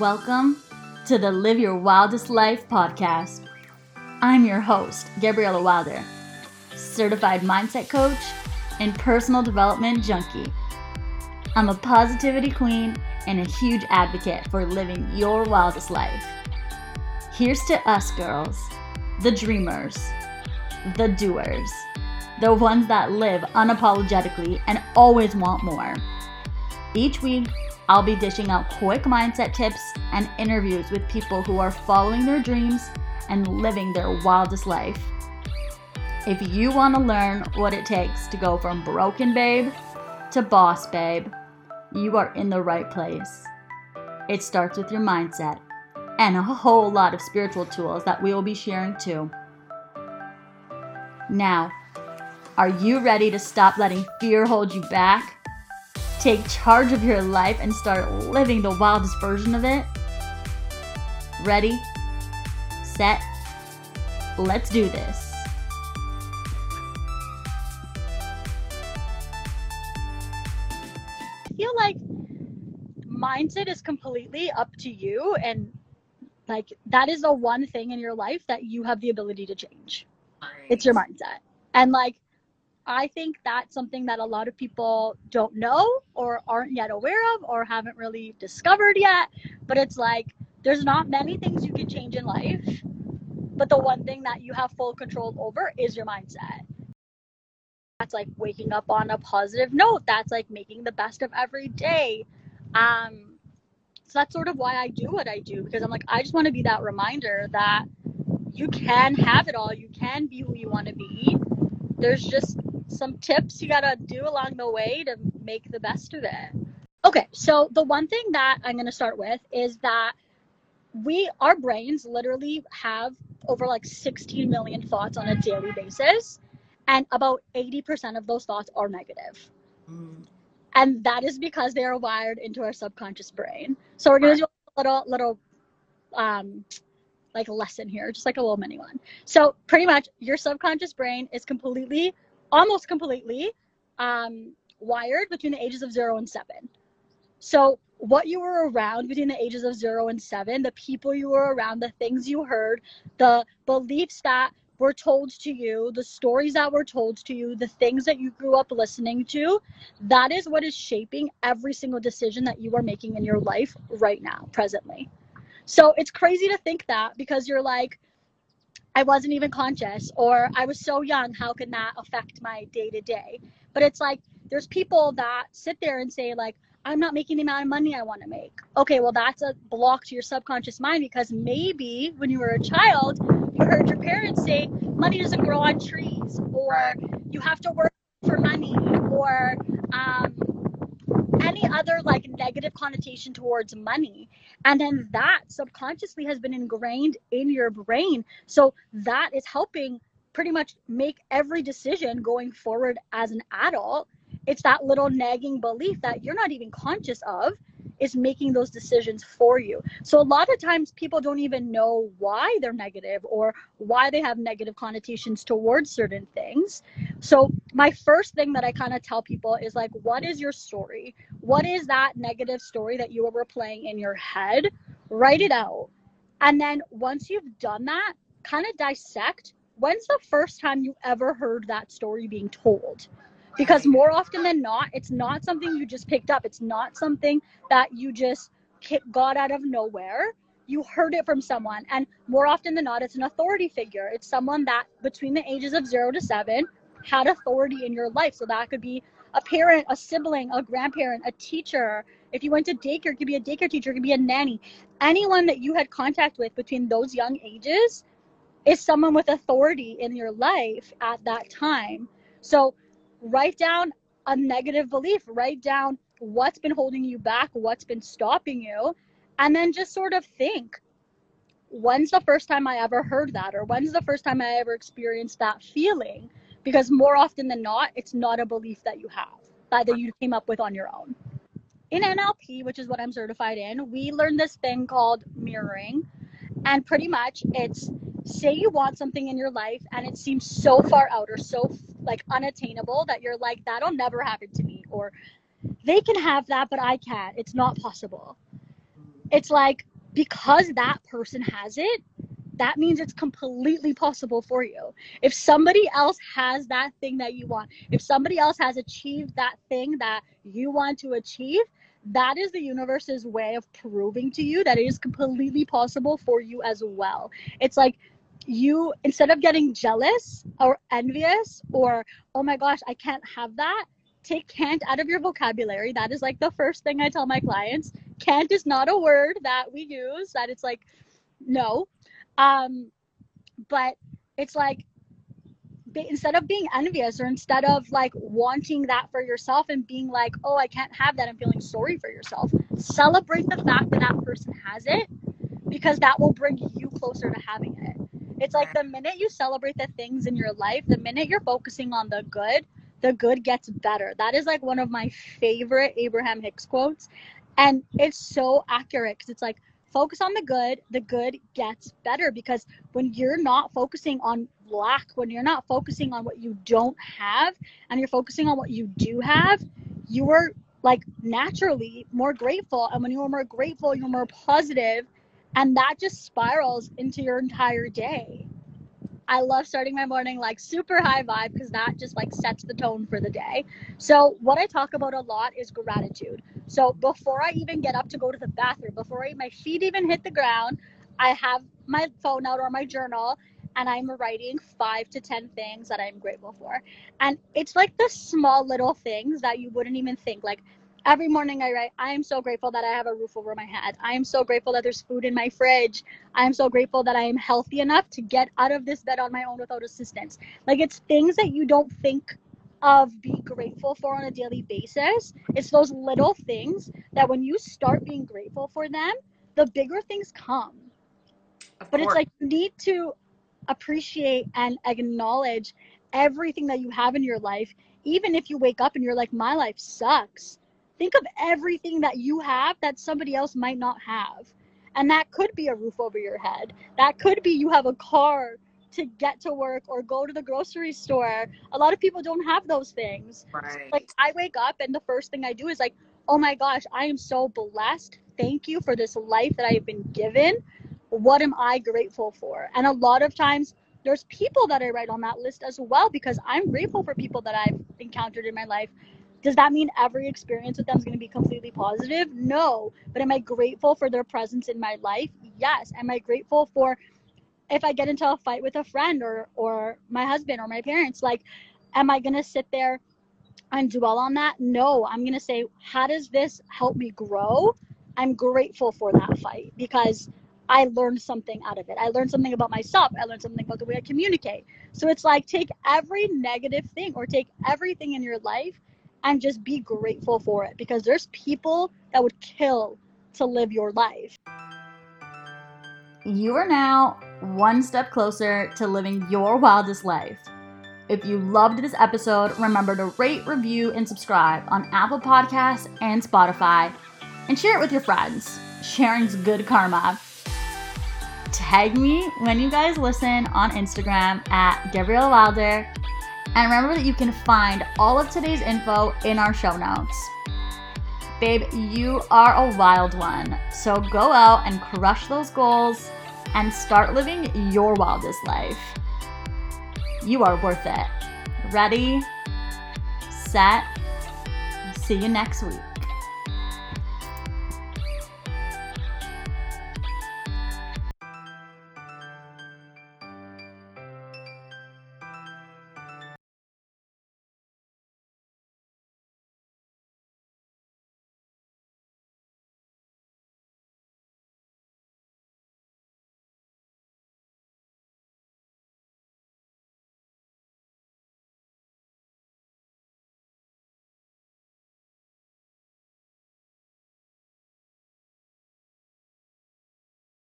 Welcome to the Live Your Wildest Life podcast. I'm your host, Gabriella Wilder, certified mindset coach and personal development junkie. I'm a positivity queen and a huge advocate for living your wildest life. Here's to us girls, the dreamers, the doers, the ones that live unapologetically and always want more. Each week, I'll be dishing out quick mindset tips and interviews with people who are following their dreams and living their wildest life. If you want to learn what it takes to go from broken babe to boss babe, you are in the right place. It starts with your mindset and a whole lot of spiritual tools that we will be sharing too. Now, are you ready to stop letting fear hold you back? Take charge of your life and start living the wildest version of it? Ready, set, let's do this. I feel like mindset is completely up to you and like that is the one thing in your life that you have the ability to change. It's your mindset. And like I think that's something that a lot of people don't know or aren't yet aware of or haven't really discovered yet. But it's like there's not many things you can change in life, but the one thing that you have full control over is your mindset. That's like waking up on a positive note. That's like making the best of every day. Um, so that's sort of why I do what I do because I'm like, I just want to be that reminder that you can have it all. You can be who you want to be. There's just some tips you gotta do along the way to make the best of it. Okay, so the one thing that I'm gonna start with is that we, our brains literally have over like 16 million thoughts on a daily basis, and about 80% of those thoughts are negative. Mm. And that is because they are wired into our subconscious brain. So we're gonna right. do a little, little, um, like lesson here, just like a little mini one. So pretty much your subconscious brain is completely almost completely um, wired between the ages of zero and seven. So, what you were around between the ages of zero and seven, the people you were around, the things you heard, the beliefs that were told to you, the stories that were told to you, the things that you grew up listening to, that is what is shaping every single decision that you are making in your life right now, presently. So it's crazy to think that because you're like, I wasn't even conscious or I was so young, how can that affect my day to day? But it's like there's people that sit there and say like I'm not making the amount of money I want to make. Okay, well that's a block to your subconscious mind because maybe when you were a child, you heard your parents say money doesn't grow on trees or you have to work for money or um, any other like negative connotation towards money. And then that subconsciously has been ingrained in your brain. So that is helping pretty much make every decision going forward as an adult. It's that little nagging belief that you're not even conscious of is making those decisions for you. So a lot of times people don't even know why they're negative or why they have negative connotations towards certain things. So my first thing that I kind of tell people is like what is your story? What is that negative story that you were replaying in your head? Write it out. And then once you've done that, kind of dissect when's the first time you ever heard that story being told? Because more often than not it's not something you just picked up. It's not something that you just got out of nowhere. You heard it from someone. And more often than not it's an authority figure. It's someone that between the ages of 0 to 7 had authority in your life. So that could be a parent a sibling a grandparent a teacher. If you went to daycare it could be a daycare teacher it could be a nanny. Anyone that you had contact with between those young ages is someone with authority in your life at that time. So write down a negative belief, write down what's been holding you back, what's been stopping you, and then just sort of think when's the first time I ever heard that, or when's the first time I ever experienced that feeling? Because more often than not, it's not a belief that you have, that you came up with on your own. In NLP, which is what I'm certified in, we learn this thing called mirroring. And pretty much it's say you want something in your life and it seems so far out or so like unattainable that you're like that'll never happen to me or they can have that but I can't. It's not possible. it's like because that person has it, that means it's completely possible for you. If somebody else has that thing that you want, if somebody else has achieved that thing that you want to achieve, that is the universe's way of proving to you that it is completely possible for you as well. It's like you, instead of getting jealous or envious or, oh my gosh, I can't have that, take can't out of your vocabulary. That is like the first thing I tell my clients. Can't is not a word that we use, that it's like, no. Um, but it's like instead of being envious or instead of like wanting that for yourself and being like, oh, I can't have that and feeling sorry for yourself, celebrate the fact that that person has it because that will bring you closer to having it. It's like the minute you celebrate the things in your life, the minute you're focusing on the good, the good gets better. That is like one of my favorite Abraham Hicks quotes. And it's so accurate because it's like, focus on the good, the good gets better because when you're not focusing on lack, when you're not focusing on what you don't have and you're focusing on what you do have, you are like naturally more grateful. And when you are more grateful, you're more positive, and that just spirals into your entire day. I love starting my morning like super high vibe because that just like sets the tone for the day. So, what I talk about a lot is gratitude. So, before I even get up to go to the bathroom, before I, my feet even hit the ground, I have my phone out or my journal and I'm writing five to 10 things that I'm grateful for. And it's like the small little things that you wouldn't even think. Like, every morning I write, I am so grateful that I have a roof over my head. I am so grateful that there's food in my fridge. I am so grateful that I am healthy enough to get out of this bed on my own without assistance. Like it's things that you don't think of be grateful for on a daily basis. It's those little things that when you start being grateful for them, the bigger things come. Of but course. it's like you need to appreciate and acknowledge everything that you have in your life even if you wake up and you're like my life sucks think of everything that you have that somebody else might not have. And that could be a roof over your head. That could be you have a car to get to work or go to the grocery store. A lot of people don't have those things. Right. Like I wake up and the first thing I do is like, "Oh my gosh, I am so blessed. Thank you for this life that I have been given. What am I grateful for?" And a lot of times there's people that I write on that list as well because I'm grateful for people that I've encountered in my life does that mean every experience with them is going to be completely positive? No. But am I grateful for their presence in my life? Yes. Am I grateful for if I get into a fight with a friend or or my husband or my parents? Like, am I going to sit there and dwell on that? No. I'm going to say, how does this help me grow? I'm grateful for that fight because I learned something out of it. I learned something about myself. I learned something about the way I communicate. So it's like take every negative thing or take everything in your life and just be grateful for it because there's people that would kill to live your life. You are now one step closer to living your wildest life. If you loved this episode, remember to rate, review, and subscribe on Apple Podcasts and Spotify, and share it with your friends. Sharing's good karma. Tag me when you guys listen on Instagram at Gabrielle Wilder and remember that you can find all of today's info in our show notes. Babe, you are a wild one. So go out and crush those goals and start living your wildest life. You are worth it. Ready, set, see you next week.